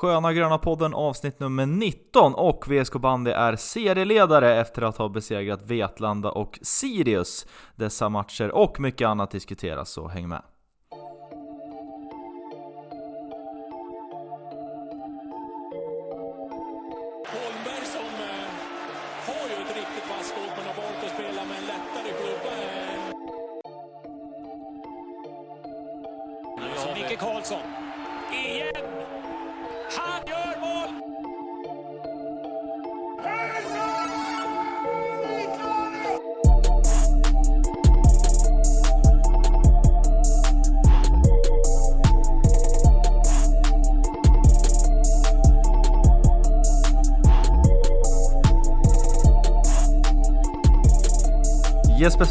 Sköna Gröna podden avsnitt nummer 19 och VSK Bandy är serieledare efter att ha besegrat Vetlanda och Sirius. Dessa matcher och mycket annat diskuteras, så häng med.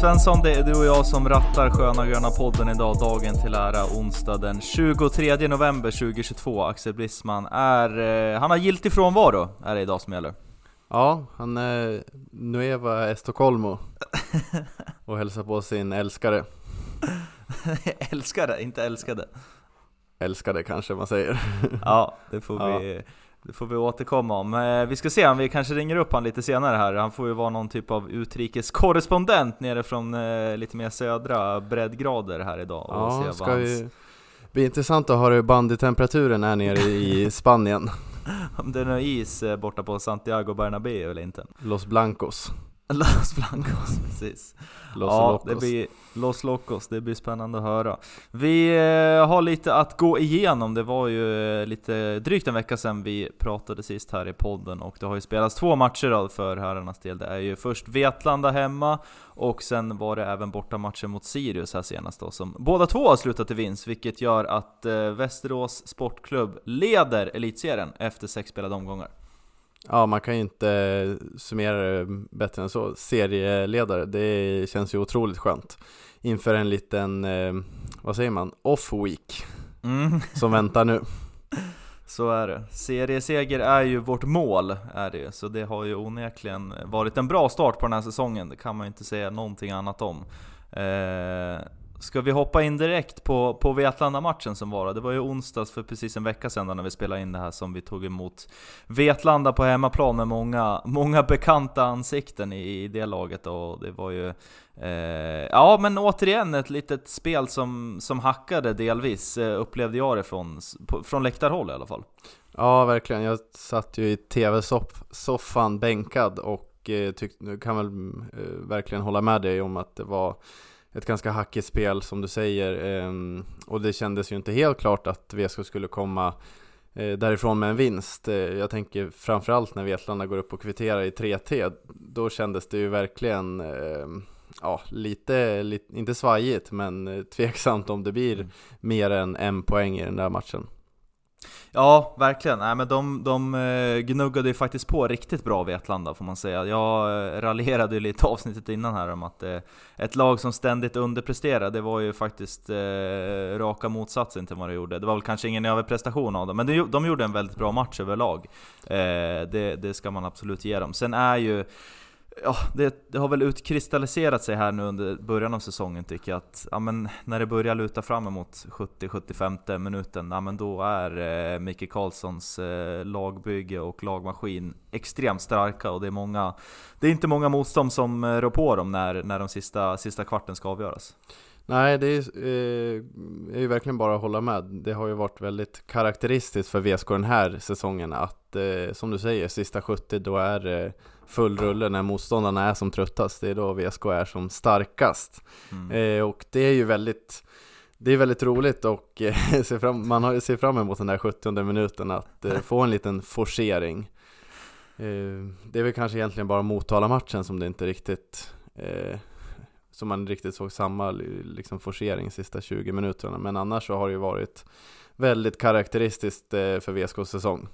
Svensson, det är du och jag som rattar Sköna Gröna podden idag, dagen till ära, onsdag den 23 november 2022. Axel Brisman är, eh, han har giltig frånvaro, är det idag som gäller. Ja, han är Nueva Estocolmo och hälsar på sin älskare. älskade, inte älskade. Älskade kanske man säger. Ja, det får vi, det får vi återkomma om. Eh, Vi ska se om vi kanske ringer upp han lite senare här. Han får ju vara någon typ av utrikeskorrespondent nere från eh, lite mer södra breddgrader här idag. Och Ja, se ska hans, ju bli intressant att höra hur bandytemperaturen är nere i Spanien. om det är någon is eh, borta på Santiago Bernabéu eller inte. Los Blancos. Los Blancos, precis. Los ja, Locos. det blir Los Locos, det blir spännande att höra. Vi eh, har lite att gå igenom, det var ju eh, lite drygt en vecka sedan vi pratade sist här i podden och det har ju spelats två matcher då för herrarnas del. Det är ju först Vetlanda hemma och sen var det även bortamatchen mot Sirius här senast då, som båda två har slutat i vinst, vilket gör att eh, Västerås Sportklubb leder elitserien efter sex spelade omgångar. Ja, man kan ju inte summera det bättre än så. Serieledare, det känns ju otroligt skönt. Inför en liten, eh, vad säger man, off-week Mm. som väntar nu. Så är det. Serieseger är ju vårt mål, är det. Så det har ju onekligen varit en bra start på den här säsongen, det kan man ju inte säga någonting annat om. Eh, ska vi hoppa in direkt på, på Vetlanda-matchen som var då? Det var ju onsdags för precis en vecka sedan när vi spelade in det här som vi tog emot Vetlanda på hemmaplan med många, många bekanta ansikten i, i det laget och det var ju Eh, ja men återigen ett litet spel som, som hackade delvis, eh, upplevde jag det från, på, från läktarhåll i alla fall. Ja, verkligen. Jag satt ju i tv-soffan bänkad och eh, tyck, kan väl eh, verkligen hålla med dig om att det var ett ganska hackigt spel som du säger. ehm, och det kändes ju inte helt klart att VSK skulle komma eh, därifrån med en vinst. Eh, jag tänker framförallt när Vetlanda går upp och kvitterar i 3T. Då kändes det ju verkligen ehm, Ja, lite, lite, inte svajigt, men eh, tveksamt om det blir mer än en poäng i den där matchen. Ja, verkligen. Nej, men de, de eh, gnuggade ju faktiskt på riktigt bra Vetlanda får man säga. Jag eh, raljerade ju lite avsnittet innan här om att eh, ett lag som ständigt underpresterar, det var ju faktiskt eh, raka motsatsen till vad de gjorde. Det var väl kanske ingen överprestation av dem, men de, de gjorde en väldigt bra match överlag. Eh, det, det ska man absolut ge dem. Sen är ju Ja, det, det har väl utkristalliserat sig här nu under början av säsongen tycker jag att ja, men när det börjar luta fram emot 70-75 minuten, ja, men då är eh, Micke Karlssons eh, lagbygge och lagmaskin extremt starka och det är, många, det är inte många motstånd som eh, rår på dem när, när de sista, sista kvarten ska avgöras. Nej, det är, eh, är ju verkligen bara att hålla med. Det har ju varit väldigt karaktäristiskt för VSK den här säsongen att, eh, som du säger, sista 70 då är det full rulle när motståndarna är som tröttast. Det är då VSK är som starkast. Mm. Eh, och det är ju väldigt det är väldigt roligt och se fram, man har, ser fram emot den där 70 minuten att få en liten forcering. Det är väl kanske egentligen bara Motala-matchen som det inte riktigt så som man riktigt såg samma liksom, forcering sista 20 minuterna. Men annars så har det ju varit väldigt karaktäristiskt eh, för VSKs säsong.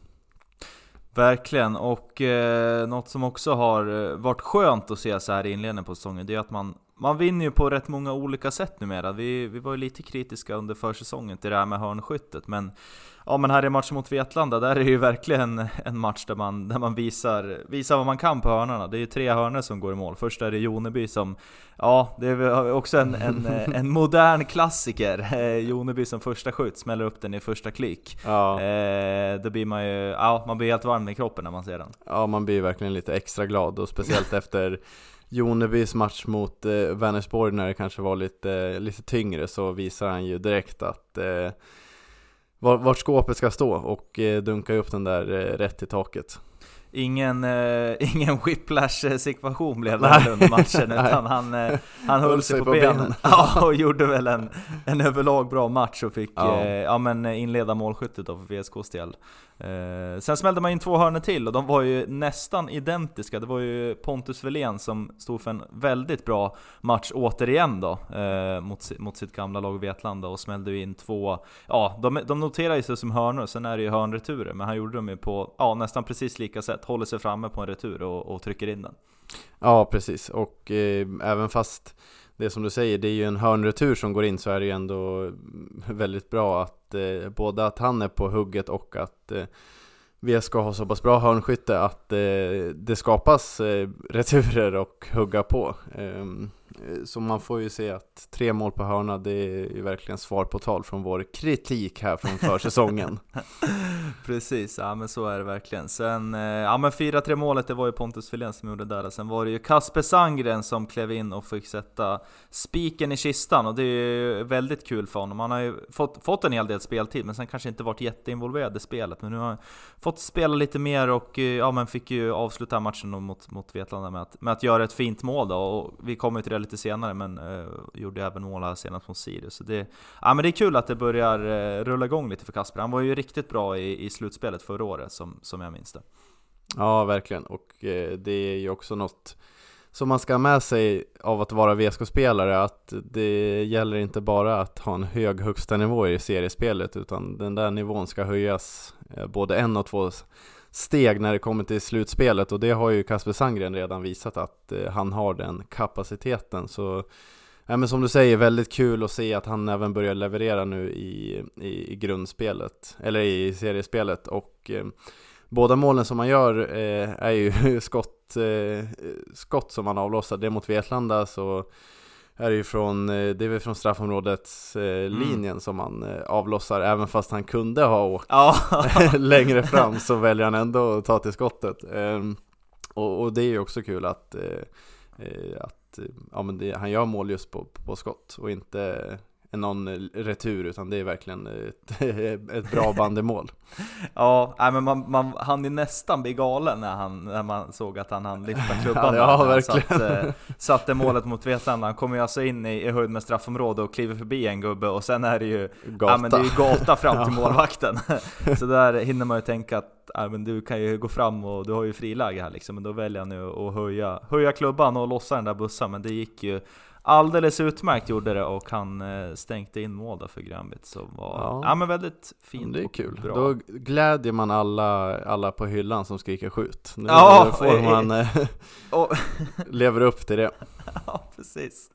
Verkligen, och eh, något som också har eh, varit skönt att se så här i inledningen på säsongen, det är att man, man vinner ju på rätt många olika sätt numera. Vi, vi var ju lite kritiska under försäsongen till det här med hörnskyttet, men Ja men här i matchen mot Vetlanda, där är det ju verkligen en match där man, där man visar, visar vad man kan på hörnorna. Det är ju tre hörnor som går i mål. Först är det Joneby som, ja det är också en, en, en modern klassiker. Eh, Joneby som första skjut, smäller upp den i första klick. Ja. Eh, då blir man ju, ja man blir helt varm i kroppen när man ser den. Ja man blir verkligen lite extra glad och speciellt efter Jonebys match mot eh, Vänersborg när det kanske var lite, lite tyngre så visar han ju direkt att eh, vart skåpet ska stå och eh, dunka upp den där eh, rätt i taket. Ingen, eh, ingen whiplash situation blev det under matchen utan han, eh, han höll sig på, på benen. benen. ja, och gjorde väl en, en överlag bra match och fick ja. Eh, ja, men inleda målskyttet då för VSKs del. Eh, sen smällde man in två hörnor till och de var ju nästan identiska. Det var ju Pontus Velén som stod för en väldigt bra match återigen då eh, mot, mot sitt gamla lag Vetlanda och smällde in två, ja de, de noterar ju sig som hörnor, sen är det ju hörnreturer, men han gjorde dem ju på ja, nästan precis lika sätt, håller sig framme på en retur och, och trycker in den. Ja precis, och eh, även fast det som du säger, det är ju en hörnretur som går in så är det ju ändå väldigt bra att eh, både att han är på hugget och att eh, ska ha så pass bra hörnskytte att eh, det skapas eh, returer och hugga på. Ehm, Eh, så man får ju se att tre mål på hörna, det är ju verkligen svar på tal från vår kritik här från försäsongen. Precis, ja men så är det verkligen. Sen, eh, ja men 4-3 målet, det var ju Pontus Filén som gjorde där. Sen var det ju Kasper Sangren som klev in och fick sätta spiken i kistan. Och det är ju väldigt kul för honom. Han har ju fått, fått en hel del speltid, men sen kanske inte varit jätteinvolverad i spelet. Men nu har han fått spela lite mer och eh, ja men fick ju avsluta matchen mot, mot Vetlanda med att, med att göra ett fint mål då. Och vi kommer till det lite senare, men eh, gjorde även mål här senast mot Sirius. Så det, ja, men det är kul att det börjar eh, rulla igång lite för Kasper. Han var ju riktigt bra i, i slutspelet förra året, som, som jag minns det. Ja, verkligen. Och eh, det är ju också något som man ska ha med sig av att vara VSK-spelare, att det gäller inte bara att ha en hög högsta nivå i seriespelet, utan den där nivån ska höjas eh, både en och två steg när det kommer till slutspelet och det har ju Kasper Sandgren redan visat att eh, han har den kapaciteten. Så ja, men som du säger, väldigt kul att se att han även börjar leverera nu i, i, i grundspelet, eller i seriespelet. Och eh, båda målen som han gör eh, är ju skott, eh, skott som han avlossar. Det mot Vetlanda så är det ju från, eh, det är väl från straffområdets eh, mm. linjen mm. som han eh, avlossar Även fast han kunde ha åkt ja. längre fram så väljer han ändå att ta till skottet ehm, och, och, det är ju också kul att, att ja, men det, han gör mål just på, på skott och inte någon retur utan det är verkligen ett, ett bra bandemål. ja, men man, man hann ju nästan bli galen när, han, när man såg att han hann lyfta klubban. ja, ja verkligen. Satt, eh, satte målet mot Vetlanda. Han kommer ju alltså in i, i höjd med straffområde och kliver förbi en gubbe och sen är det ju gata, ja, men det är ju gata fram till målvakten. Så där hinner man ju tänka att ja, men du kan ju gå fram och du har ju friläge här liksom. Men då väljer han ju att höja, höja klubban och lossa den där bussen. Men det gick ju alldeles utmärkt gjorde det och han eh, stänkte in mål där för Grönbyt. Så var ja. ja men väldigt fint Det är kul. Bra. Då glädjer man alla, alla på hyllan som skriker skjut. Nu ja, får man eh, och, lever upp till det. Ja, precis.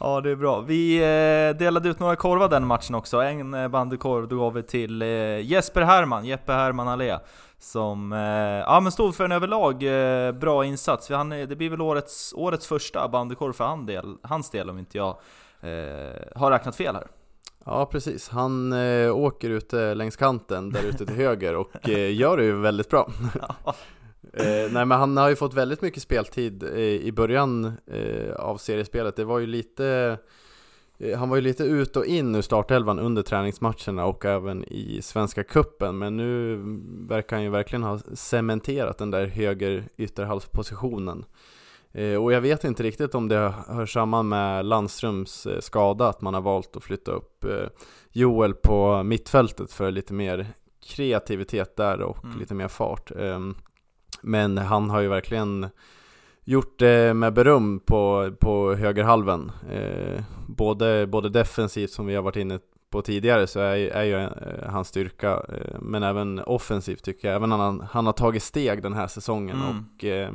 Ja, det är bra. Vi eh, delade ut några korvar den matchen också. En bandykorv då gav vi till Jesper Herman, Jeppe Herman Allé som eh, ja, men stod för en överlag eh, bra insats. Han, det blir väl årets, årets första bandykorv för han del, hans del om inte jag eh, har räknat fel här. Ja precis, han eh, åker ute längs kanten där ute till höger och eh, gör det ju väldigt bra. eh, nej men han har ju fått väldigt mycket speltid i början av seriespelet. Det var ju lite Eh, han var ju lite ut och in ur startelvan under träningsmatcherna och även i Svenska Kuppen men nu verkar han ju verkligen ha cementerat den där höger ytterhalspositionen. Eh, och jag vet inte riktigt om det hör samman med Landströms eh, skada, att man har valt att flytta upp Joel på mittfältet för lite mer kreativitet där och mm. lite mer fart. Ehm, men han har ju verkligen gjort det med beröm på, på högerhalven. Eh, både, både defensivt som vi har varit inne på tidigare så är, är ju eh, hans styrka, eh, men även offensivt tycker jag. Även han, han har tagit steg den här säsongen mm. och eh,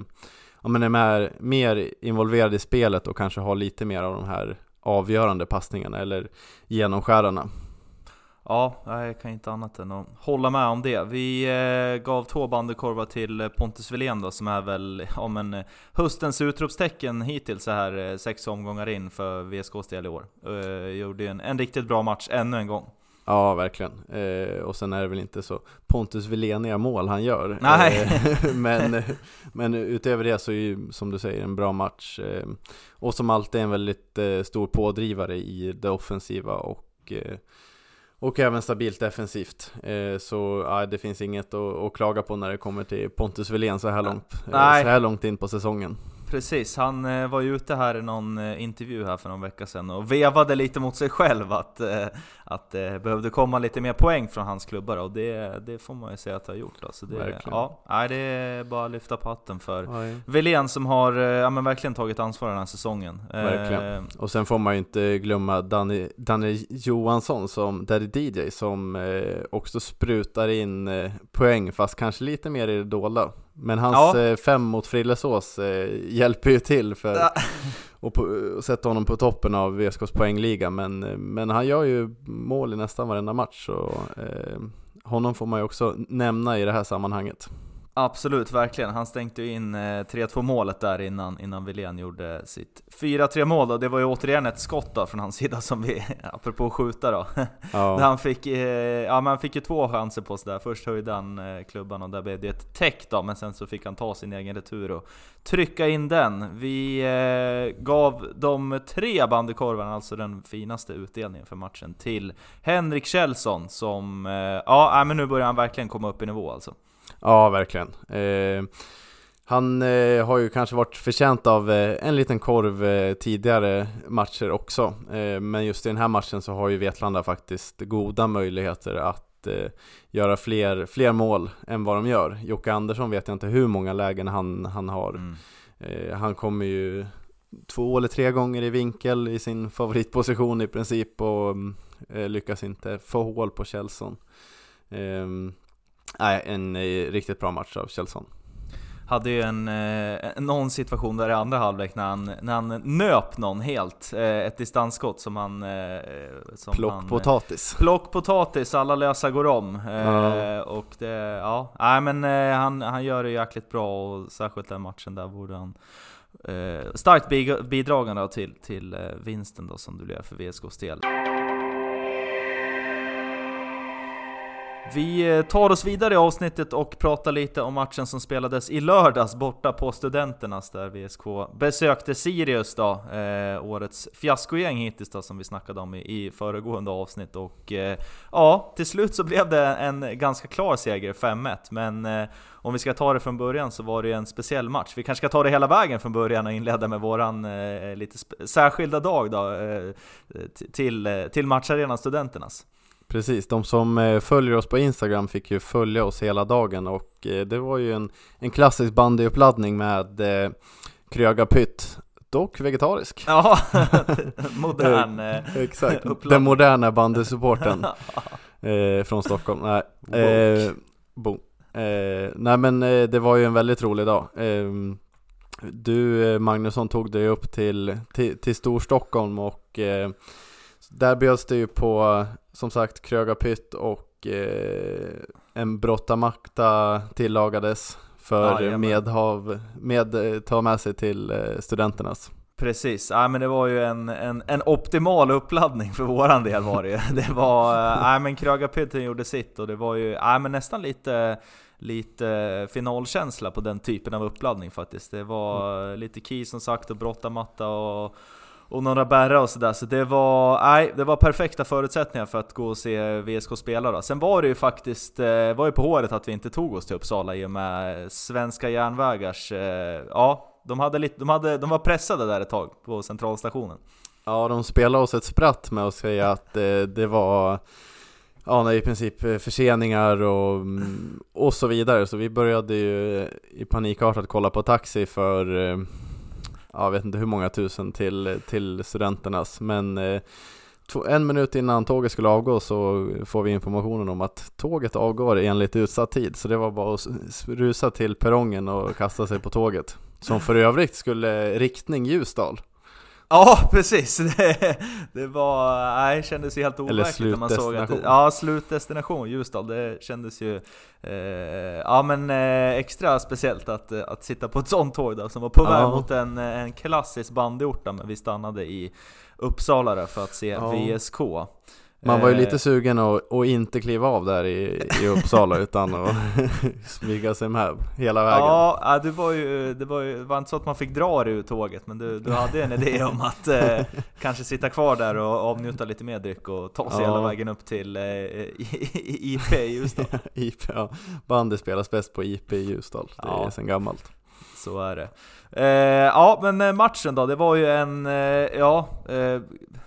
ja, men är mer, mer involverad i spelet och kanske har lite mer av de här avgörande passningarna eller genomskärarna. Ja, jag kan inte annat än att hålla med om det. Vi eh, gav två bandykorvar till Pontus Wilén då, som är väl ja, men, eh, höstens utropstecken hittills så här eh, sex omgångar in för VSKs del i år. Eh, gjorde en, en riktigt bra match ännu en gång. Ja, verkligen. Eh, och sen är det väl inte så Pontus Wileniga mål han gör. Nej. Eh, men, men utöver det så är ju, som du säger, en bra match. Eh, och som alltid en väldigt eh, stor pådrivare i det offensiva och eh, och även stabilt defensivt. Eh, så ja, det finns inget att, att, klaga på när det kommer till Pontus Wilén så här långt, så här långt in på säsongen. Precis, han eh, var ju ute här i någon eh, intervju här för någon vecka sedan och vevade lite mot sig själv att, eh, att det behövde komma lite mer poäng från hans klubbar och det, det får man ju säga att det har gjort. Alltså det, verkligen. ja, nej, det är bara att lyfta på hatten för Wilén som har ja, men verkligen tagit ansvar den här säsongen. Verkligen. Och sen får man ju inte glömma Danny, Danny Johansson som Daddy DJ som också sprutar in poäng fast kanske lite mer i det dolda. Men hans ja. Eh, fem mot Frillesås eh, hjälper ju till för ja. att sätta honom på toppen av VSKs poängliga. Men, eh, men han gör ju mål i nästan varenda match. Så, eh, honom får man ju också nämna i det här sammanhanget. Absolut, verkligen. Han stänkte ju in 3-2 eh, målet där innan, innan Wilén gjorde sitt 4-3 mål och det var ju återigen ett skott då från hans sida som vi, apropå skjuta då. Ja. han fick, eh, ja, man fick ju två chanser på sig där. Först höjde han eh, klubban och där blev det ett täck då, men sen så fick han ta sin egen retur och trycka in den. Vi gav de tre bandykorvarna, alltså den finaste utdelningen för matchen, till Henrik Kjellson som, ja men nu börjar han verkligen komma upp i nivå alltså. Ja, verkligen. Eh, han eh, har ju kanske varit förtjänt av eh, en liten korv tidigare matcher också. Men just i den här matchen så har ju Vetlanda faktiskt goda möjligheter att göra fler, fler mål än vad de gör. Jocke Andersson vet jag inte hur många lägen han, han har. Mm. han kommer ju två eller tre gånger i vinkel i sin favoritposition i princip och lyckas inte få hål på Kjellson. Um, Nej, en eh, riktigt bra match av Kjellson. Hade ju en, eh, någon situation där i andra halvlek när han, när han nöp någon helt. Eh, ett distansskott som han... Som plockpotatis. Han, plockpotatis, alla lösa går om. Eh, och det, ja, nej men han, han gör det jäkligt bra och särskilt den matchen där borde han starkt bidragande till, till vinsten då som det blev för VSKs del. Vi eh, tar oss vidare i avsnittet och pratar lite om matchen som spelades i lördags borta på Studenternas där VSK besökte Sirius då, eh, årets fiaskogäng hittills då som vi snackade om i, i föregående avsnitt och eh, ja, till slut så blev det en ganska klar seger, 5-1, men eh, om vi ska ta det från början så var det ju en speciell match. Vi kanske ska ta det hela vägen från början och inleda med våran eh, lite särskilda dag då, eh, till, eh, till matcharenan Studenternas. Precis, de som eh, följer oss på Instagram fick ju följa oss hela dagen och eh, det var ju en, en klassisk bandyuppladdning med eh, Kröga Pytt Dock vegetarisk. Ja, modern Exakt, den moderna bandysupporten eh, från Stockholm. Nej, eh, boom. Eh, nej men det var ju en väldigt rolig dag. Ehm, du Magnusson tog dig upp till, till, till Storstockholm och där bjöds det ju på som sagt Krögarpytt och eh, en brottamakta tillagades för ja, medhav, med, eh, ta med sig till eh, studenternas. Precis, ja, men det var ju en, en, en optimal uppladdning för våran del var det ju. Det var, eh, ja, men Krögarpytten gjorde sitt och det var ju ja, men nästan lite lite finalkänsla på den typen av uppladdning faktiskt. Det var mm. lite key som sagt och brottamatta och och några bärra och sådär, så det var, nej, det var perfekta förutsättningar för att gå och se VSK spela då. Sen var det ju faktiskt, eh, var ju på håret att vi inte tog oss till Uppsala i och med Svenska Järnvägars, eh, ja, de, hade lite, de, hade, de var pressade där ett tag på centralstationen. Ja, de spelade oss ett spratt med att säga att eh, det var Ja, nej i princip eh, förseningar och, mm, och så vidare, så vi började ju i panikartat kolla på taxi för eh, jag vet inte hur många tusen till, till studenternas men eh, en minut innan tåget skulle avgå så får vi informationen om att tåget avgår enligt utsatt tid. Så det var bara att rusa till perrongen och kasta sig på tåget. Som för övrigt skulle riktning Ljusdal. Ja, precis! Det, det var, nej, det kändes ju helt overkligt när man såg att Ja, slutdestination Ljusdal, det kändes ju eh, Ja men eh, extra speciellt att, att sitta på ett sånt tåg då, som var på väg mot en, en klassisk bandyort men vi stannade i Uppsala där för att se ja. VSK man var ju lite eh. sugen att, att inte kliva av där i, i Uppsala utan att smyga sig med hela vägen Ja, det var ju, det var ju det var inte så att man fick dra det ur tåget men du, du hade en idé om att eh, kanske sitta kvar där och avnjuta lite mer dryck och ta sig ja. hela vägen upp till eh, IP i Ljusdal IP, ja. Bandy spelas bäst på IP i Ljusdal, det ja. är sen gammalt Så är det eh, Ja men eh, matchen då, det var ju en, eh, ja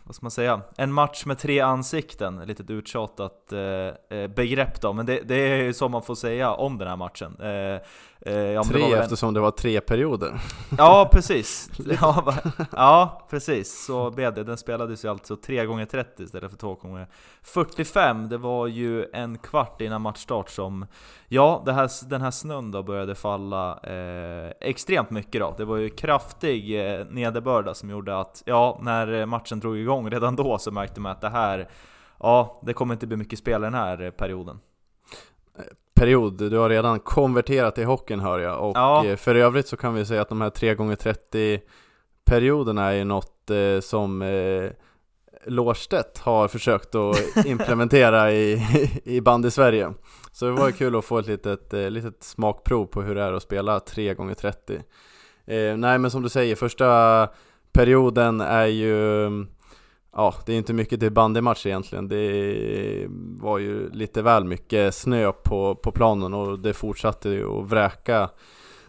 vad ska man säga, en match med tre ansikten, ett litet uttjatat eh, eh begrepp då, men det, det är ju så man får säga om den här matchen. Eh, ja, tre det eftersom en... det var tre perioder. Ja, precis. Ja, ja, precis. Så blev det. Den spelades ju alltså 3 gånger 30 istället för 2 gånger 45 Det var ju en kvart innan matchstart som, ja, här, den här snön då började falla eh, extremt mycket då. Det var ju kraftig eh, nederbörda som gjorde att, ja, när matchen drog igång redan då så märkte man att det här, ja, det kommer inte bli mycket spel den här perioden period. Du har redan konverterat till hockeyn hör jag. Och ja. Eh, för övrigt så kan vi säga att de här 3x30 perioderna är något eh, som eh, Lårstedt har försökt att implementera i, i band i Sverige. Så det var ju kul att få ett litet, eh, litet smakprov på hur det är att spela 3x30. Eh, nej men som du säger, första perioden är ju Ja, det är inte mycket till bandymatch egentligen. Det var ju lite väl mycket snö på, på planen och det fortsatte ju att vräka,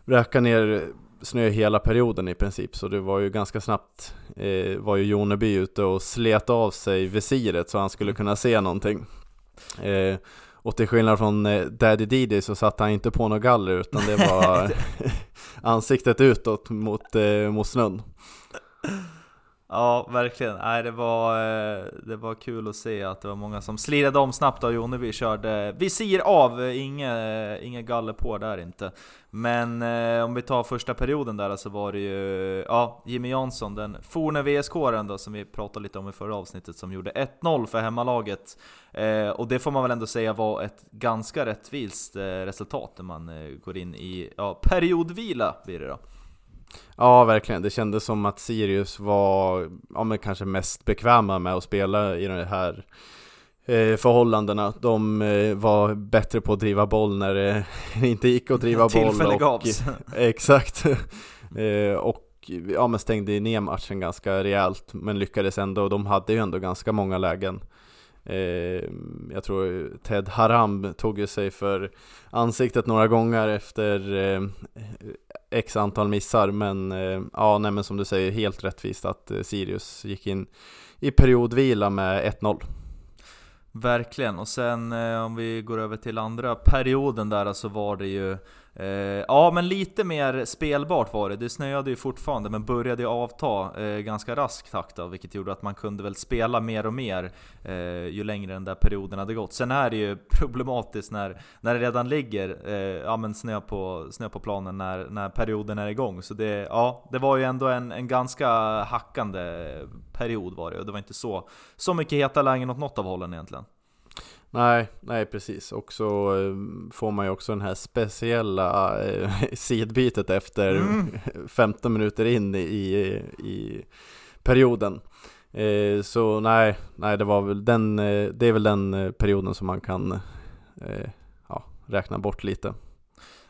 vräka ner snö hela perioden i princip. Så det var ju ganska snabbt eh, var ju Joneby ute och slet av sig visiret så han skulle kunna se någonting. Eh, och till skillnad från eh, Daddy Didi så satte han inte på något galler utan det var ansiktet utåt mot, eh, mot snön. Ja, verkligen. Nej, det, var, eh, det var kul att se att det var många som slirade om snabbt och Jonnevi körde visir av, eh, inga, eh, inga galler på där inte. Men om vi tar första perioden där så var det ju ja, Jimmy Jansson, den forne VSK-aren då som vi pratade lite om i förra avsnittet, som gjorde 1-0 för hemmalaget. Och det får man väl ändå säga var ett ganska rättvist resultat när man går in i ja, periodvila blir det då. Ja, verkligen. Det kändes som att Sirius var ja, men kanske mest bekväma med att spela i de här eh, förhållandena. De eh, var bättre på att driva boll när det inte gick att driva boll. Tillfälle gavs. exakt. eh, och ja, men stängde ner matchen ganska rejält, men lyckades ändå. De hade ju ändå ganska många lägen. Eh, jag tror Ted Haram tog ju sig för ansiktet några gånger efter eh, x antal missar men eh, ja, nej men som du säger helt rättvist att eh, Sirius gick in i periodvila med 1-0 Verkligen, och sen eh, om vi går över till andra perioden där så var det ju Eh, ja, men lite mer spelbart var det. Det snöade ju fortfarande, men började ju avta eh, ganska raskt takt då, vilket gjorde att man kunde väl spela mer och mer eh, ju längre den där perioden hade gått. Sen är det ju problematiskt när, när det redan ligger eh, ja, men snö, på, snö på planen när, när perioden är igång. Så det, ja, det var ju ändå en, en ganska hackande period var det, och det var inte så, så mycket heta lägen åt något av hållen egentligen. Nej, nej precis. Och så eh, får man ju också den här speciella eh, sidbytet efter mm. 15 minuter in i, i perioden. Eh, så nej, nej, det var väl den, det är väl den perioden som man kan ja, räkna bort lite.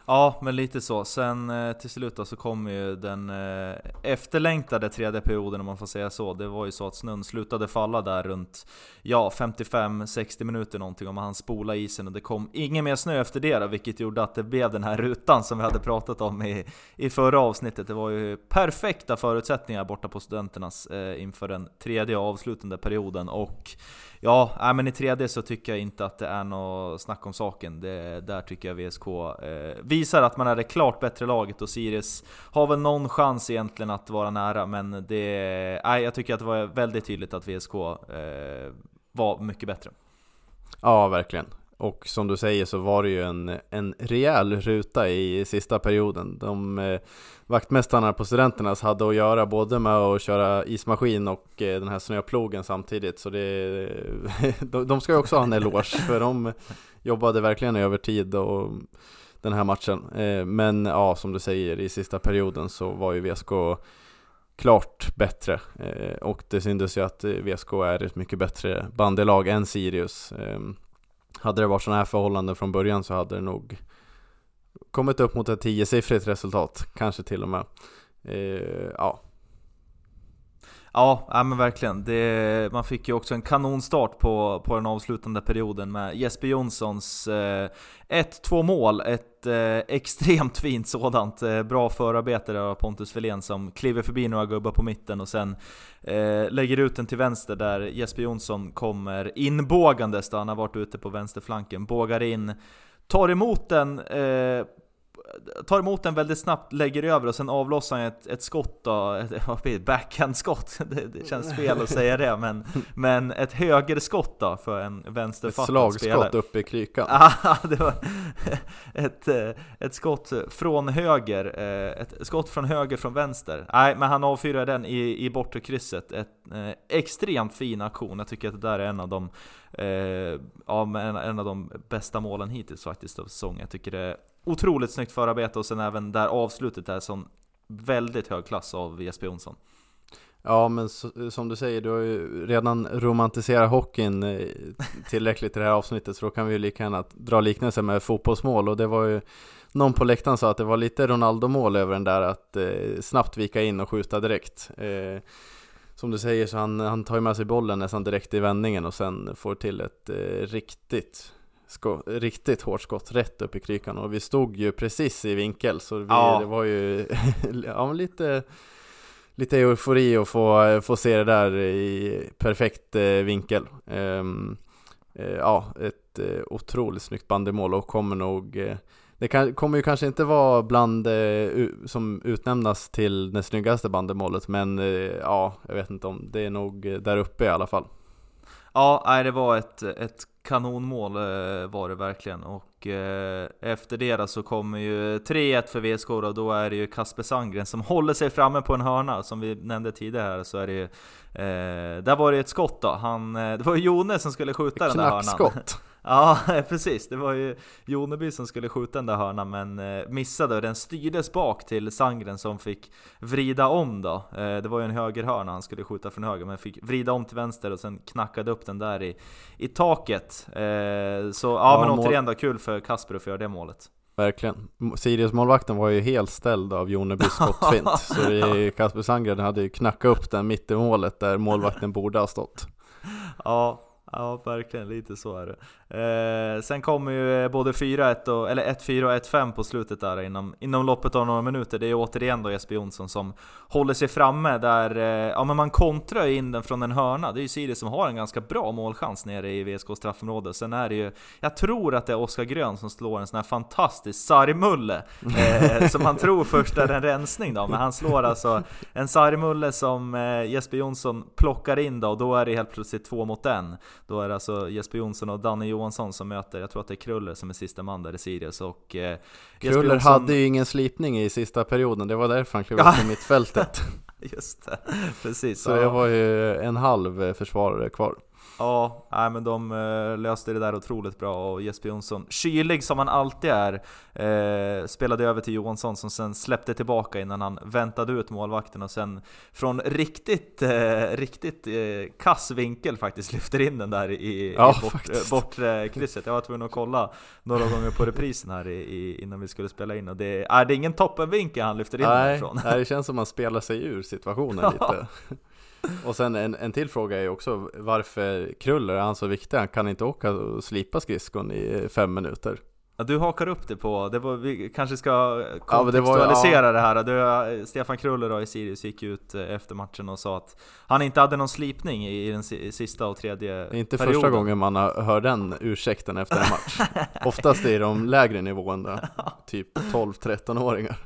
Ja, men lite så. Sen eh, till slut då, så kom ju den eh, efterlängtade tredje perioden om man får säga så. Det var ju så att snön slutade falla där runt ja, 55-60 minuter någonting och han spola isen och det kom ingen mer snö efter det då, vilket gjorde att det blev den här rutan som vi hade pratat om i, i förra avsnittet. Det var ju perfekta förutsättningar borta på Studenternas eh, inför den tredje avslutande perioden och Ja, men i 3D så tycker jag inte att det är något snack om saken. Det, där tycker jag VSK eh, visar att man är det klart bättre laget och Sirius har väl någon chans egentligen att vara nära, men det, äh, jag tycker att det var väldigt tydligt att VSK eh, var mycket bättre. Ja, verkligen och som du säger så var det ju en, en rejäl ruta i sista perioden. De eh, vaktmästarna på Studenternas hade att göra både med att köra ismaskin och eh, den här snöplogen samtidigt. Så det, de, de ska ju också ha en eloge för de jobbade verkligen över tid och den här matchen. Eh, men ja, som du säger, i sista perioden så var ju VSK klart bättre eh, och det syntes ju att VSK är ett mycket bättre bandelag än Sirius. Ehm, hade det varit sådana här förhållanden från början så hade det nog kommit upp mot ett tiosiffrigt resultat, kanske till och med. Eh, ja. Ja, ja men verkligen. Det, man fick ju också en kanonstart på, på den avslutande perioden med Jesper Jonssons 1-2 eh, mål. Ett eh, extremt fint sådant. Eh, bra förarbete där av Pontus Wilén som kliver förbi några gubbar på mitten och sen eh, lägger ut den till vänster där Jesper Jonsson kommer inbågandes han har varit ute på vänsterflanken. Bågar in, tar emot den eh, tar emot den väldigt snabbt, lägger över och sen avlossar han ett, ett skott då, ett backhandskott, det, det känns fel att säga det men, men ett högerskott då för en vänsterfattad spelare. Ett slagskott uppe i krykan. Ja, det var ett, ett skott från höger, eh, ett skott från höger från vänster. Nej, men han avfyrar den i, i bortre krysset. Ett eh, extremt fin aktion, jag tycker att det där är en av de eh, ja, en, en av de bästa målen hittills faktiskt av säsongen. Jag tycker det är otroligt snyggt förarbete och sen även där avslutet är sån väldigt hög klass av Jesper Jonsson. Ja men så, som du säger, du har ju redan romantiserat hockeyn eh, tillräckligt i det här avsnittet så då kan vi ju lika gärna dra liknelser med fotbollsmål och det var ju någon på läktaren sa att det var lite Ronaldo-mål över den där att eh, snabbt vika in och skjuta direkt. Eh, som du säger så han, han tar ju med sig bollen nästan direkt i vändningen och sen får till ett eh, riktigt skott, riktigt hårt skott rätt upp i krykan och vi stod ju precis i vinkel så vi, ja. det var ju ja, lite lite eufori att få, få se det där i perfekt eh, vinkel. Um, eh, ja, ett eh, otroligt snyggt bandemål och kommer nog eh, det kan, kommer ju kanske inte vara bland eh, som utnämnas till det snyggaste bandemålet men eh, ja, jag vet inte om det är nog där uppe i alla fall. Ja, nej, det var ett, ett kanonmål eh, var det verkligen. Och eh, efter det så kommer ju 3-1 för VSK och då. Är det ju Kasper Sandgren som håller sig framme på en hörna. Som vi nämnde tidigare här så är det ju eh, Där var det ett skott då, han, det var ju Jone som skulle skjuta den där hörnan. Knackskott! Ja, precis. Det var ju Joneby som skulle skjuta den där hörnan men eh, missade och den styrdes bak till Sangren som fick vrida om då. Eh, det var ju en högerhörna han skulle skjuta från höger men fick vrida om till vänster och sen knackade upp den där i, i taket. Eh, så ja, men återigen då, kul för Kasper att få göra det målet. Verkligen. Sirius målvakten var ju helt ställd av Jonebys skottfint. så Kasper Sandgren hade ju knackat upp den mitt i målet där målvakten borde ha stått. Ja, Ja, verkligen lite så är det. Eh, sen kommer ju eh, både 4-1 och, eller 1-4 och 1-5 på slutet där inom, inom loppet av några minuter. Det är återigen då Jesper Jonsson som håller sig framme där, eh, ja men man kontrar in den från en hörna. Det är ju Sirius som har en ganska bra målchans nere i VSK straffområde. Sen är det ju, jag tror att det är Oskar Grön som slår en sån här fantastisk sargmulle. Eh, som man tror först är en rensning då, men han slår alltså en sargmulle som eh, Jesper Jonsson plockar in då och då är det helt plötsligt två mot en. Då är det alltså Jesper Jonsson och Danne Johansson som möter, jag tror att det är Kruller som är sista man där i Sirius och eh, Kruller Jonsson... hade ju ingen slipning i sista perioden, det var därför han klev upp på mittfältet. Just det, precis. Så det var ju en halv försvarare kvar Ja, nej, men de eh, löste det där otroligt bra och Jesper Jonsson, kylig som han alltid är, eh, spelade över till Johansson som sen släppte tillbaka innan han väntade ut målvakten och sen från riktigt, eh, riktigt eh, kass vinkel faktiskt lyfter in den där i, ja, i bort, bortre krysset. Jag var tvungen att kolla några gånger på reprisen här i, i, innan vi skulle spela in och det, är det är ingen toppenvinkel han lyfter in nej, den ifrån. Nej, det känns som att man spelar sig ur situationen lite. Och sen en, en till fråga är ju också varför Kruller är han så viktig? Han kan inte åka och slipa skridskon i fem minuter. Ja, du hakar upp det på, det var, vi kanske ska kontextualisera ja, det, var, ja. det här. Du, Stefan Kruller då i Sirius gick ut eh, efter matchen och sa att han inte hade någon slipning i den sista och tredje är inte perioden. första gången man hör den ursäkten efter en match. Oftast är de lägre nivåerna, typ 12-13-åringar.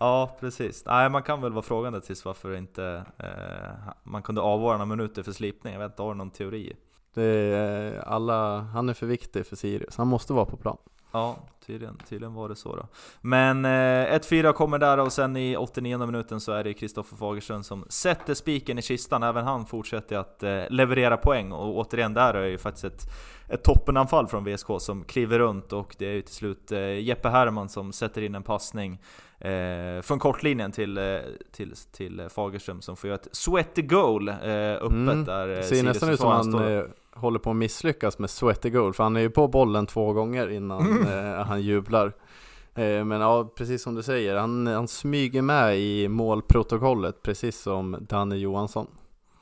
Ja, precis. Nej, man kan väl vara frågande tills varför inte eh, man kunde avvara några minuter för slipning. Jag vet inte, har du någon teori? Det är alla, han är för viktig för Sirius, han måste vara på plan. Ja, tydligen, tydligen var det så då. Men eh, 1-4 kommer där och sen i 89 minuten så är det Kristoffer Fagerström som sätter spiken i kistan. Även han fortsätter att eh, leverera poäng och återigen där är det ju faktiskt ett, ett toppenanfall från VSK som kliver runt och det är ju till slut eh, Jeppe Herrman som sätter in en passning eh, från kortlinjen till, eh, till, till Fagerström som får göra ett sweaty goal eh, öppet Mm, där. Det eh, ser nästan ut som han eh, håller på att misslyckas med sweaty goal, för han är ju på bollen två gånger innan eh, han jublar. Eh, men ja, precis som du säger, han, han smyger med i målprotokollet, precis som Danne Johansson.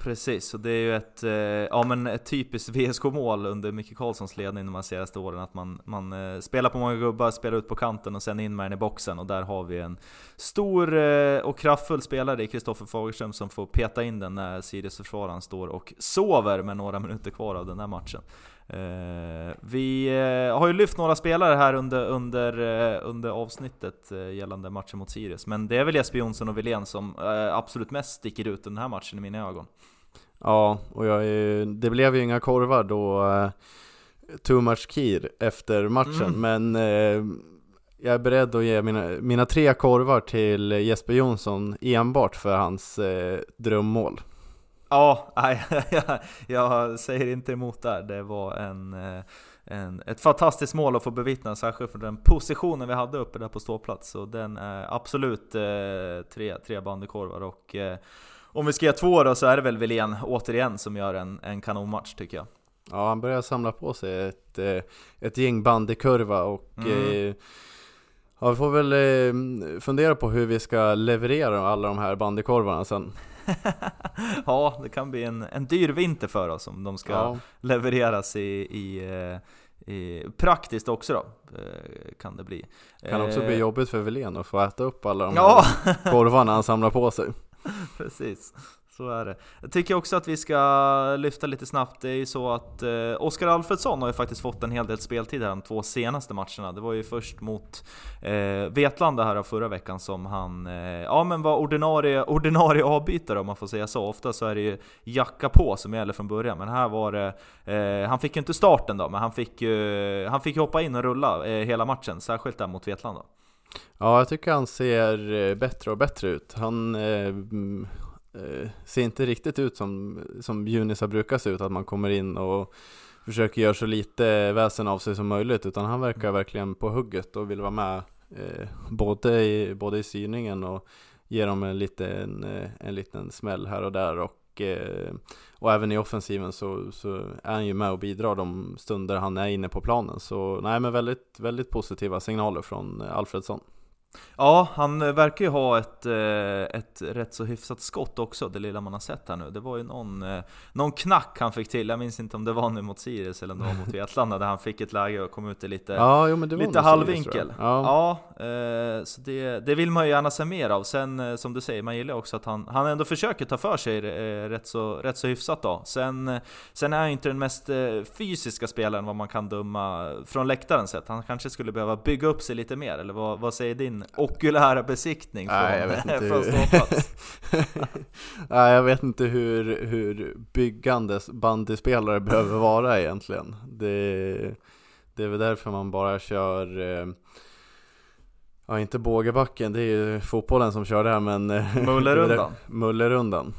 Precis, och det är ju ett, eh, ja, men ett typiskt VSK-mål under Micke Karlssons ledning de här senaste åren. Att man, man eh, spelar på många gubbar, spelar ut på kanten och sen in med den i boxen. Och där har vi en stor eh, och kraftfull spelare i Kristoffer Fagerström som får peta in den när Sirius-försvararen står och sover med några minuter kvar av den här matchen. Vi har ju lyft några spelare här under, under, under avsnittet gällande matchen mot Sirius, men det är väl Jesper Jonsson och Wilén som absolut mest sticker ut den här matchen i mina ögon. Ja, och jag det blev ju inga korvar då eh, Too much kir efter matchen, Mm. men eh, jag är beredd att ge mina, mina tre korvar till Jesper Jonsson enbart för hans eh, drömmål. Ja, jag, jag säger inte emot där. Det var en, en, ett fantastiskt mål att få bevittna, särskilt för den positionen vi hade uppe där på ståplats. Så den är absolut eh, tre, tre bandykorvar. Och eh, om vi ska ge två då så är det väl Wilén återigen som gör en, en kanonmatch tycker jag. Ja, han börjar samla på sig ett, eh, ett gäng bandykurva och Mm. eh, ja, vi får väl eh, fundera på hur vi ska leverera alla de här bandykorvarna sen. ja, det kan bli en, en dyr vinter för oss om de ska Ja, levereras i, i, eh, praktiskt också då, eh, kan det bli. kan också bli jobbigt för Wilén att få äta upp alla de Ja, korvarna han samlar på sig. precis. Så är det. Jag tycker också att vi ska lyfta lite snabbt, det är ju så att eh, Oskar Alfredsson har ju faktiskt fått en hel del speltid här de två senaste matcherna. Det var ju först mot eh, Vetlanda här förra veckan som han, eh, ja men var ordinarie, ordinarie avbytare om man får säga så. Ofta så är det ju jacka på som gäller från början, men här var det, eh, han fick ju inte starten då, men han fick ju han fick hoppa in och rulla eh, hela matchen, särskilt där mot Vetlanda. Ja, jag tycker han ser eh, bättre och bättre ut. Han eh, mm, eh, ser inte riktigt ut som, som Junisar brukar se ut, att man kommer in och försöker göra så lite väsen av sig som möjligt, utan han verkar verkligen på hugget och vill vara med eh, både, i, både i styrningen och ge dem en liten, eh, en liten smäll här och där. Och, och, eh, och även i offensiven så, så är han ju med och bidrar de stunder han är inne på planen. Så nej, men väldigt, väldigt positiva signaler från Alfredsson. Ja, han eh, verkar ju ha ett, eh, ett rätt så hyfsat skott också, det lilla man har sett här nu. Det var ju någon, eh, någon knack han fick till, jag minns inte om det var nu mot Sirius eller om det var mot Vetlanda, där han fick ett läge och kom ut i lite, Ja, jo, lite halvvinkel. Sirius. Ja. Ja, så det, det vill man ju gärna se mer av. Sen som du säger, man gillar också att han, han ändå försöker ta för sig rätt, så, rätt så hyfsat då. Sen, sen är han ju inte den mest fysiska spelaren vad man kan döma från läktarens sett. Han kanske skulle behöva bygga upp sig lite mer, eller vad, vad säger din okulära besiktning från, Nej, jag vet inte från hur- ståplats? Nej, jag vet inte hur, hur byggandes bandyspelare behöver vara egentligen. Det, det är väl därför man bara kör eh, Ja, inte bågebacken, det är ju fotbollen som kör det här men eh, Mullerundan. Mullerundan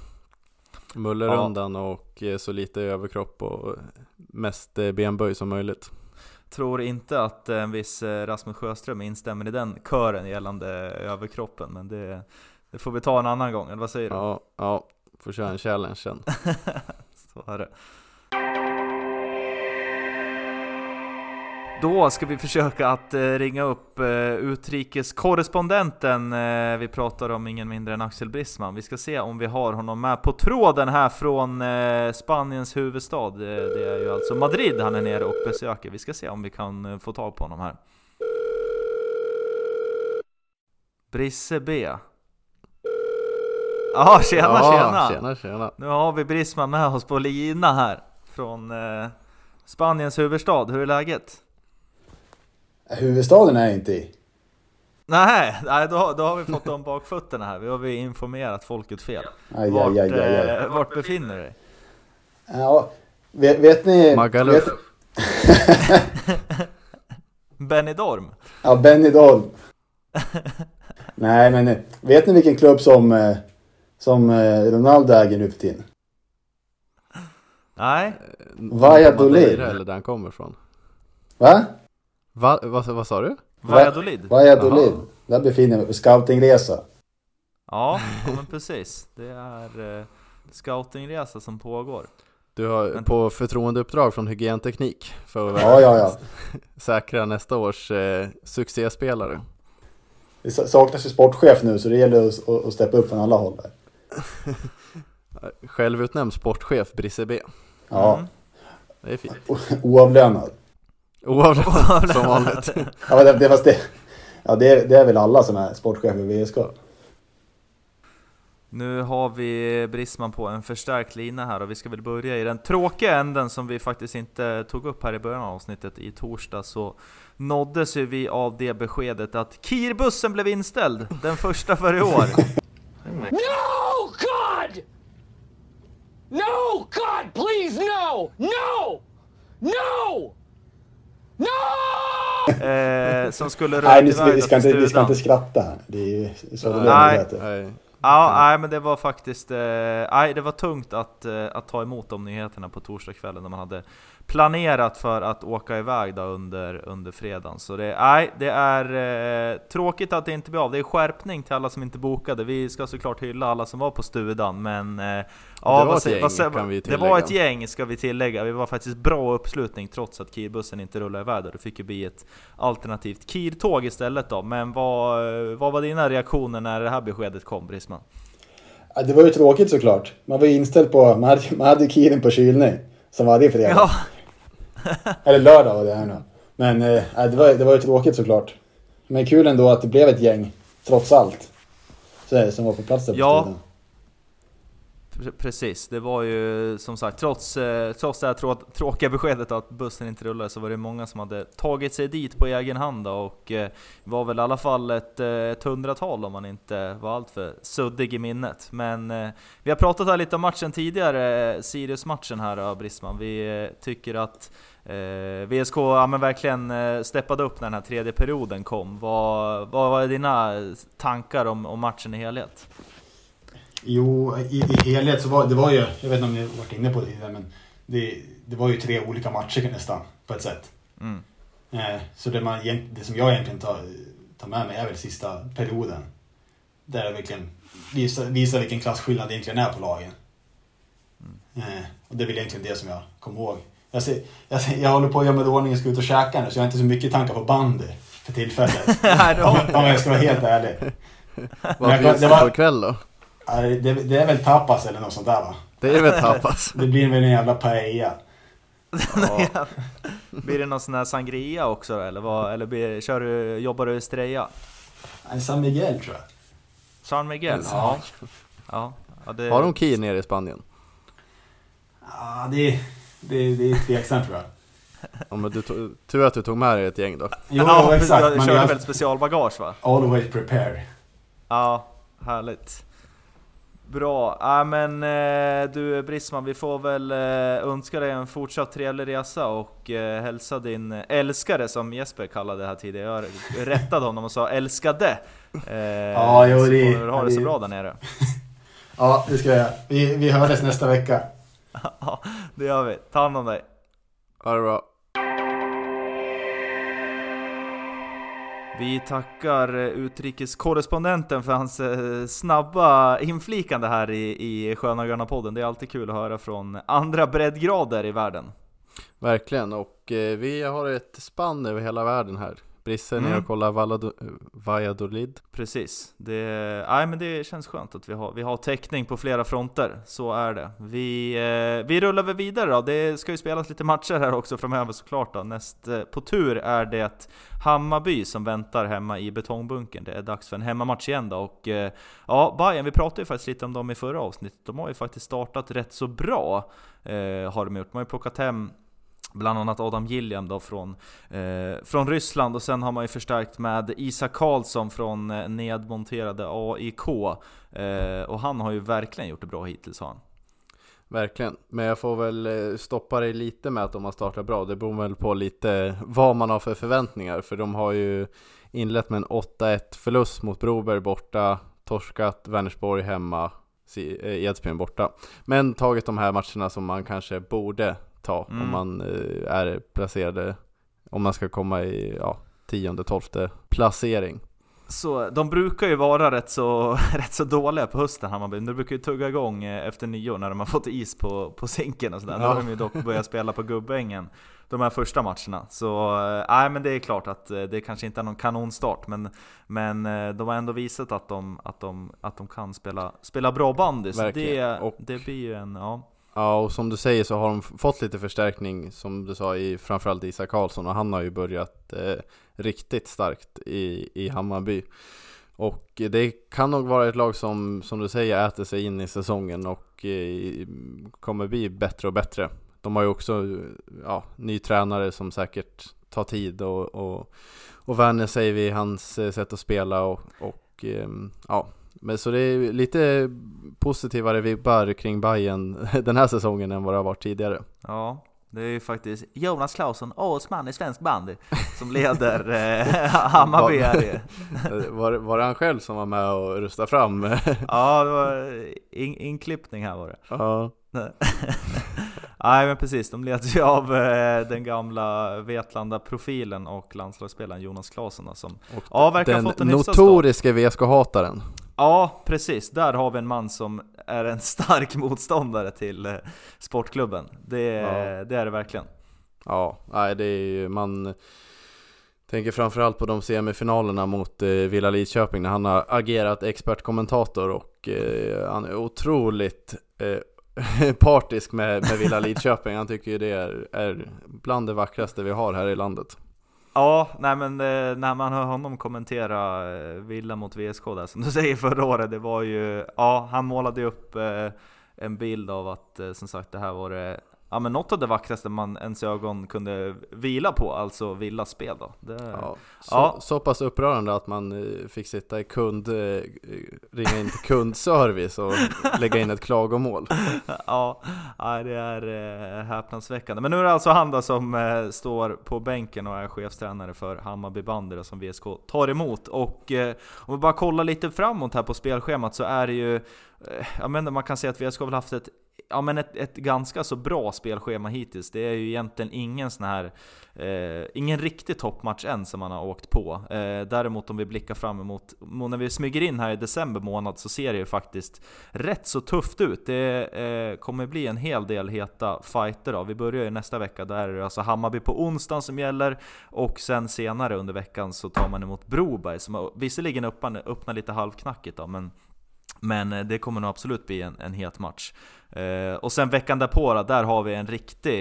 Mullerundan och eh, så lite överkropp och mest benböj som möjligt Tror inte att en viss eh, Rasmus Sjöström instämmer i den kören gällande överkroppen, men det, det får vi ta en annan gång, eller vad säger du? Ja, ja, får köra en challenge sen Så är det. Då ska vi försöka att eh, ringa upp eh, utrikeskorrespondenten. Eh, vi pratar om ingen mindre än Axel Brisman. Vi ska se om vi har honom med på tråden här från Spaniens huvudstad. Det är ju alltså Madrid han är nere och besöker. Vi ska se om vi kan få tag på honom här. Brisse B. Ja, tjena ja, tjena! tjena, tjena. Nu har vi Brisman med oss på lina här från Spaniens huvudstad. Hur är läget? Huvudstaden är jag inte i. Nej, nej då, då har vi fått de bakfötterna här. Vi har vi informerat folket fel. Aj, Vart, aj, aj, aj, aj. eh, vart befinner du dig? Ja, Vet, vet ni... Magaluf. Vet, Benidorm? ja, Benidorm. Nej, men eh, vet ni vilken klubb som, eh, som Ronaldo äger nu för tiden? Nej? Valladolid. Eller där han kommer ifrån. Va? Va, vad, vad sa du? Valladolid? Valladolid. Där befinner mig på scoutingresa. Ja, ja, men precis. Det är eh, scoutingresa som pågår. Du har Men- på förtroendeuppdrag från Hygienteknik för att Ja, ja, ja. säkra nästa års eh, succéspelare. Det sa- saknas ju sportchef nu så det gäller att, att, att steppa upp från alla håll där. Självutnämnd sportchef Brisse B. Ja, Mm. Det är fint. o- oavlönad. Oavlönat som vanligt. Ja, men det, det, fast det, ja, det, är- det är väl alla som är sportchef i VSK. Nu har vi Brisman på en förstärkt lina här och vi ska väl börja i den tråkiga änden som vi faktiskt inte tog upp här i början av avsnittet. I torsdag så nåddes ju vi av det beskedet att Kirbussen blev inställd, den första för i år. No, God! No, God, please, no! No! No! No! Eh, som skulle Nej, röra ni, ska- vi, ska inte, vi ska inte skratta. Det är ju så det Nej. Nej. Ja, nej men det var faktiskt, eh, nej det var tungt att, eh, att ta emot de nyheterna på torsdagskvällen när man hade planerat för att åka iväg då under, under fredagen. Så det, nej, det är eh, tråkigt att det inte blir av. Det är skärpning till alla som inte bokade. Vi ska såklart hylla alla som var på studan, men eh, ja, var vad ett gäng, vad kan vi Det var ett tillägga. gäng ska vi tillägga. Vi var faktiskt bra uppslutning trots att Kirbussen inte rullade iväg där. Det fick ju bli ett alternativt Kir-tåg istället då. Men vad, vad var dina reaktioner när det här beskedet kom Brisman? Ja, det var ju tråkigt såklart. Man var ju inställd på, man hade, man hade Kirin på kylning. Som varje fredag. Ja, Eller lördag var det här nu. Men eh, ja, det, var, det var ju tråkigt såklart. Men kul ändå att det blev ett gäng, trots allt. Så, det, som var på plats där på Ja. Pre- Precis, det var ju som sagt, trots, eh, trots det här trå tråkiga beskedet att bussen inte rullade så var det många som hade tagit sig dit på egen hand då, och eh, var väl i alla fall ett, eh, ett hundratal om man inte var alltför suddig i minnet. Men vi har pratat här lite om matchen tidigare, Sirius-matchen här Brisman. Vi tycker att eh, VSK ja, men verkligen eh, steppade upp när den här tredje perioden kom. Vad, vad var dina tankar om, om matchen i helhet? Jo, i, i helhet så var det var ju, jag vet inte om ni varit inne på det tidigare, men det, det var ju tre olika matcher nästan på ett sätt. Mm. Eh, så det, man, det som jag egentligen tar, tar med mig är väl sista perioden. Där jag verkligen visar, visar vilken klasskillnad det egentligen är på lagen. Eh, och det är väl egentligen det som jag kommer ihåg. Jag, ser, jag, ser, jag håller på att göra mig i ordning och ska ut och käka nu så jag har inte så mycket tankar på bandy för tillfället. Om, om jag ska vara helt ärlig. Vad bjuds det var- på ikväll då? Det, det är väl tapas eller något sånt där va? Det är väl tapas? Det blir väl en jävla paella. Ja. Blir det någon sån här sangria också eller, vad, eller blir, kör du, jobbar du i Estrella? En San Miguel tror jag. San Miguel? Ja. ja. ja det, Har de Kir nere i Spanien? Ja, det, det, det är tveksamt tror jag. Ja, men du tog, tur att du tog med dig ett gäng då. Jo, ja, exakt. Du körde jag, väl specialbagage va? always prepare. Ja, härligt. Bra, ja, men eh, du Brisman, vi får väl eh, önska dig en fortsatt trevlig resa och eh, hälsa din älskare som Jesper kallade det här tidigare. Jag rättade honom och sa älskade. Ja, jo, så det- får du ha det så bra där nere. Ja, det ska jag. Vi, vi hördes nästa vecka. Ja, det gör vi. Ta hand om dig. Ha det bra. Vi tackar eh, utrikeskorrespondenten för hans eh, snabba inflikande här i, i Sköna Gröna podden. Det är alltid kul att höra från andra breddgrader i världen. Verkligen, och eh, vi har ett spann över hela världen här. Brisse är Mm. och kollar Vallado- Valladolid. Precis. Det, nej, men det känns skönt att vi har, vi har täckning på flera fronter. Så är det. Vi, eh, vi rullar väl vidare då. Det ska ju spelas lite matcher här också framöver såklart. Då. Näst eh, på tur är det Hammarby som väntar hemma i betongbunkern. Det är dags för en hemmamatch igen då. Och, eh, ja, Bayern, vi pratade ju faktiskt lite om dem i förra avsnittet. De har ju faktiskt startat rätt så bra. Eh, har de gjort. De har ju plockat hem Bland annat Adam Gilliam då från, eh, från Ryssland och sen har man ju förstärkt med Isak Karlsson från eh, nedmonterade AIK. Eh, och han har ju verkligen gjort det bra hittills har han. Verkligen, men jag får väl eh, stoppa dig lite med att de har startat bra. Det beror väl på lite vad man har för förväntningar, för de har ju inlett med en 8-1 förlust mot Broberg borta, torskat Vänersborg hemma, eh, Edsbyn borta. Men tagit de här matcherna som man kanske borde ta mm. om man eh, är placerade, om man ska komma i ja, tionde, tolfte placering. Så de brukar ju vara rätt så, rätt så dåliga på hösten Hammarby, de brukar ju tugga igång eh, efter nyår när de har fått is på, på sinken och sådär. Ja. Nu har de ju dock börjat spela på Gubbängen de här första matcherna. Så eh, nej, men det är klart att det kanske inte är någon kanonstart, men, men de har ändå visat att de, att de, att de kan spela, spela bra bandy. Så det, och... det blir ju en, ja. Ja, och som du säger så har de fått lite förstärkning, som du sa, i framförallt Isak Karlsson, och han har ju börjat eh, riktigt starkt i, i Hammarby. Och det kan nog vara ett lag som, som du säger, äter sig in i säsongen och eh, kommer bli bättre och bättre. De har ju också ja, ny tränare som säkert tar tid och, och, och vänjer sig vid hans eh, sätt att spela och, och eh, ja, men så det är lite positivare vibbar kring Bayern den här säsongen än vad det har varit tidigare. Ja, det är ju faktiskt Jonas Claesson, årets man i svensk bandy, som leder eh, Hammarby här var, var det han själv som var med och röstade fram? ja, det var in, inklippning här var det. Ja. Nej men precis, de leds ju av eh, den gamla Vetlanda-profilen och landslagsspelaren Jonas Claesson som och ja, verkar den ha fått en notoriske VSK-hataren. Ja, precis. Där har vi en man som är en stark motståndare till eh, sportklubben. Det, ja. det är det verkligen. Ja, nej det är ju, man tänker framförallt på de semifinalerna mot eh, Villa Lidköping när han har agerat expertkommentator och eh, han är otroligt eh, partisk med, med Villa Lidköping. Han tycker ju det är, är bland det vackraste vi har här i landet. Ja, nej men eh, när man hör honom kommentera eh, Villa mot VSK där som du säger förra året, det var ju, ja han målade upp eh, en bild av att som sagt det här var det ja, men något av det vackraste man ens ögon kunde vila på, alltså Villas spel då. Det, ja, så, ja. så pass upprörande att man eh, fick sitta i kund, eh, ringa in till kundservice och lägga in ett klagomål. Ja, det är eh, häpnadsväckande. Men nu är det alltså han som står på bänken och är chefstränare för Hammarby bandy som VSK tar emot. Och om vi bara kollar lite framåt här på spelschemat så är det ju jag menar, man kan säga att VSK har väl haft ett ja, men ett, ett ganska så bra spelschema hittills. Det är ju egentligen ingen sån här, eh, ingen riktig toppmatch än som man har åkt på. Eh, däremot om vi blickar fram emot, när vi smyger in här i december månad så ser det ju faktiskt rätt så tufft ut. Det eh, kommer bli en hel del heta fighter då. Vi börjar ju nästa vecka, där är det alltså Hammarby på onsdagen som gäller, och sen senare under veckan så tar man emot Broberg som visserligen öppnar, öppnar lite halvknackigt då, men men eh, det kommer nog absolut bli en, en het match. Eh, och sen veckan därpå då, där har vi en riktig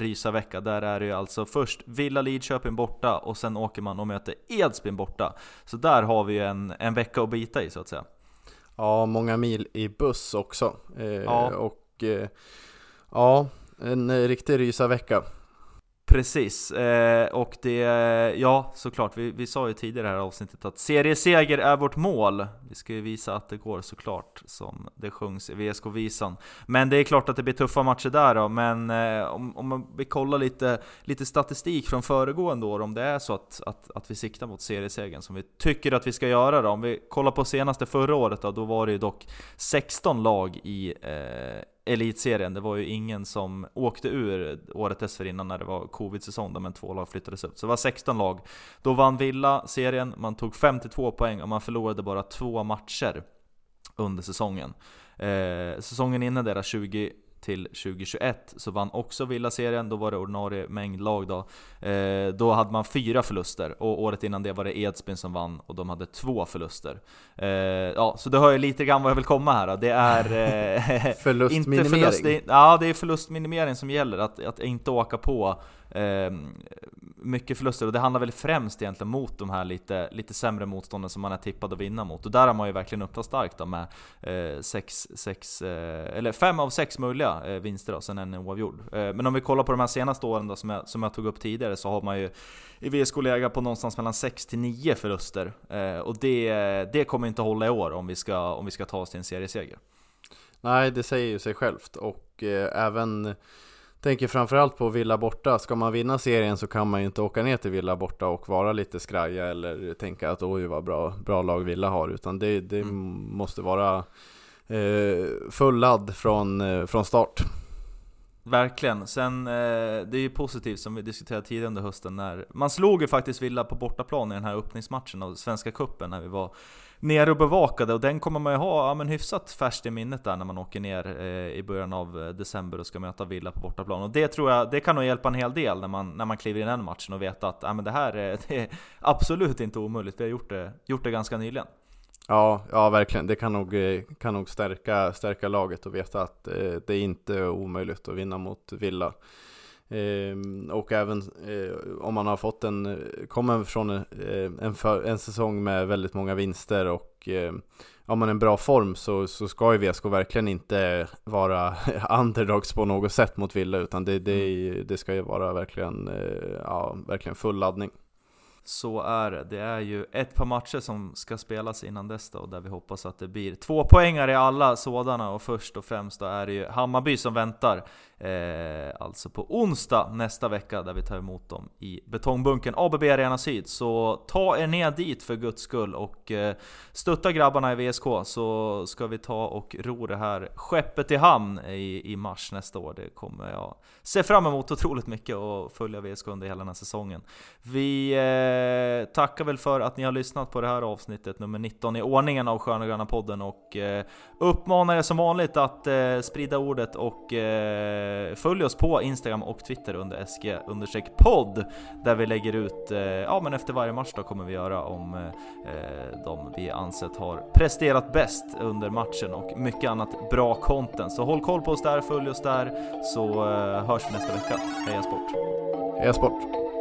rysarvecka. Där är det ju alltså först Villa Lidköping borta och sen åker man och möter Edsbyn borta. Så där har vi ju en, en vecka att bita i så att säga. Ja, många mil i buss också. Eh, ja. Och eh, ja, en riktig rysarvecka. Precis, eh, och det, ja såklart, vi, vi sa ju tidigare i det här avsnittet att serieseger är vårt mål. Vi ska ju visa att det går såklart, som det sjungs i VSK-visan. Men det är klart att det blir tuffa matcher där då, men eh, om, om vi kollar lite, lite statistik från föregående år, om det är så att, att, att vi siktar mot seriesegern som vi tycker att vi ska göra då. Om vi kollar på senaste förra året då, då var det ju dock 16 lag i eh, elitserien. Det var ju ingen som åkte ur året dessförinnan när det var covid-säsong, men två lag flyttades upp. Så det var 16 lag. Då vann Villa serien, man tog 52 poäng och man förlorade bara två matcher under säsongen. Eh, säsongen innan deras 20 till 2021 så vann också Villa-serien, då var det ordinarie mängd lag då. Eh, då hade man fyra förluster, och året innan det var det Edsbyn som vann, och de hade två förluster. Eh, ja, så det hör ju lite grann vad jag vill komma här då. Det är... Eh, förlustminimering? Förlust, ja, det är förlustminimering som gäller, att, att inte åka på eh, mycket förluster, och det handlar väl främst egentligen mot de här lite, lite sämre motstånden som man är tippad att vinna mot. Och där har man ju verkligen öppnat starkt då med eh, sex, sex, eh, eller fem av sex möjliga eh, vinster då, sen en oavgjord. Eh, men om vi kollar på de här senaste åren då, som, jag, som jag tog upp tidigare, så har man ju i VSK legat på någonstans mellan 6 till 9 förluster. Eh, och det, det kommer inte hålla i år om vi ska, om vi ska ta oss till en serieseger. Nej, det säger ju sig självt. Och och eh, även tänker framförallt på Villa borta. Ska man vinna serien så kan man ju inte åka ner till Villa borta och vara lite skraja eller tänka att oj vad bra, bra lag Villa har. Utan det, det mm. måste vara eh, full ladd från, eh, från start. Verkligen. Sen, eh, det är ju positivt som vi diskuterade tidigare under hösten när man slog ju faktiskt Villa på bortaplan i den här öppningsmatchen av Svenska Cupen när vi var nere och bevakade och den kommer man ju ha ja, men hyfsat färskt i minnet där när man åker ner eh, i början av eh, december och ska möta Villa på bortaplan. Och det tror jag, det kan nog hjälpa en hel del när man, när man kliver in i den matchen och vet att ja, men det här är, det är absolut inte omöjligt, vi har gjort det, gjort det ganska nyligen. Ja, ja verkligen. Det kan nog, eh, kan nog stärka, stärka laget och veta att eh, det är inte omöjligt att vinna mot Villa. Ehm, och även eh, om man har fått en, kommer från eh, en, för, en säsong med väldigt många vinster och eh, om har man en bra form så, så ska ju VSK verkligen inte vara underdogs på något sätt mot Villa utan det, det, det ska ju vara verkligen, ja, verkligen full laddning. Så är det. Det är ju ett par matcher som ska spelas innan dess då, där vi hoppas att det blir två poängar i alla sådana. Och först och främst då är det ju Hammarby som väntar. Eh, alltså på onsdag nästa vecka, där vi tar emot dem i betongbunken ABB Arena Syd. Så ta er ner dit för guds skull och eh, stötta grabbarna i VSK, så ska vi ta och ro det här skeppet i hamn i, i mars nästa år. Det kommer jag se fram emot otroligt mycket och följa VSK under hela den här säsongen. Vi eh, tackar väl för att ni har lyssnat på det här avsnittet, nummer 19 i ordningen av Sköna Gröna podden och eh, uppmanar er som vanligt att eh, sprida ordet och eh, Eh, följ oss på Instagram och Twitter under SG-podd där vi lägger ut, eh, ja men efter varje match då kommer vi göra om eh, eh, de vi ansett har presterat bäst under matchen och mycket annat bra content. Så håll koll på oss där, följ oss där så eh, hörs vi nästa vecka. Heja sport! Heja sport!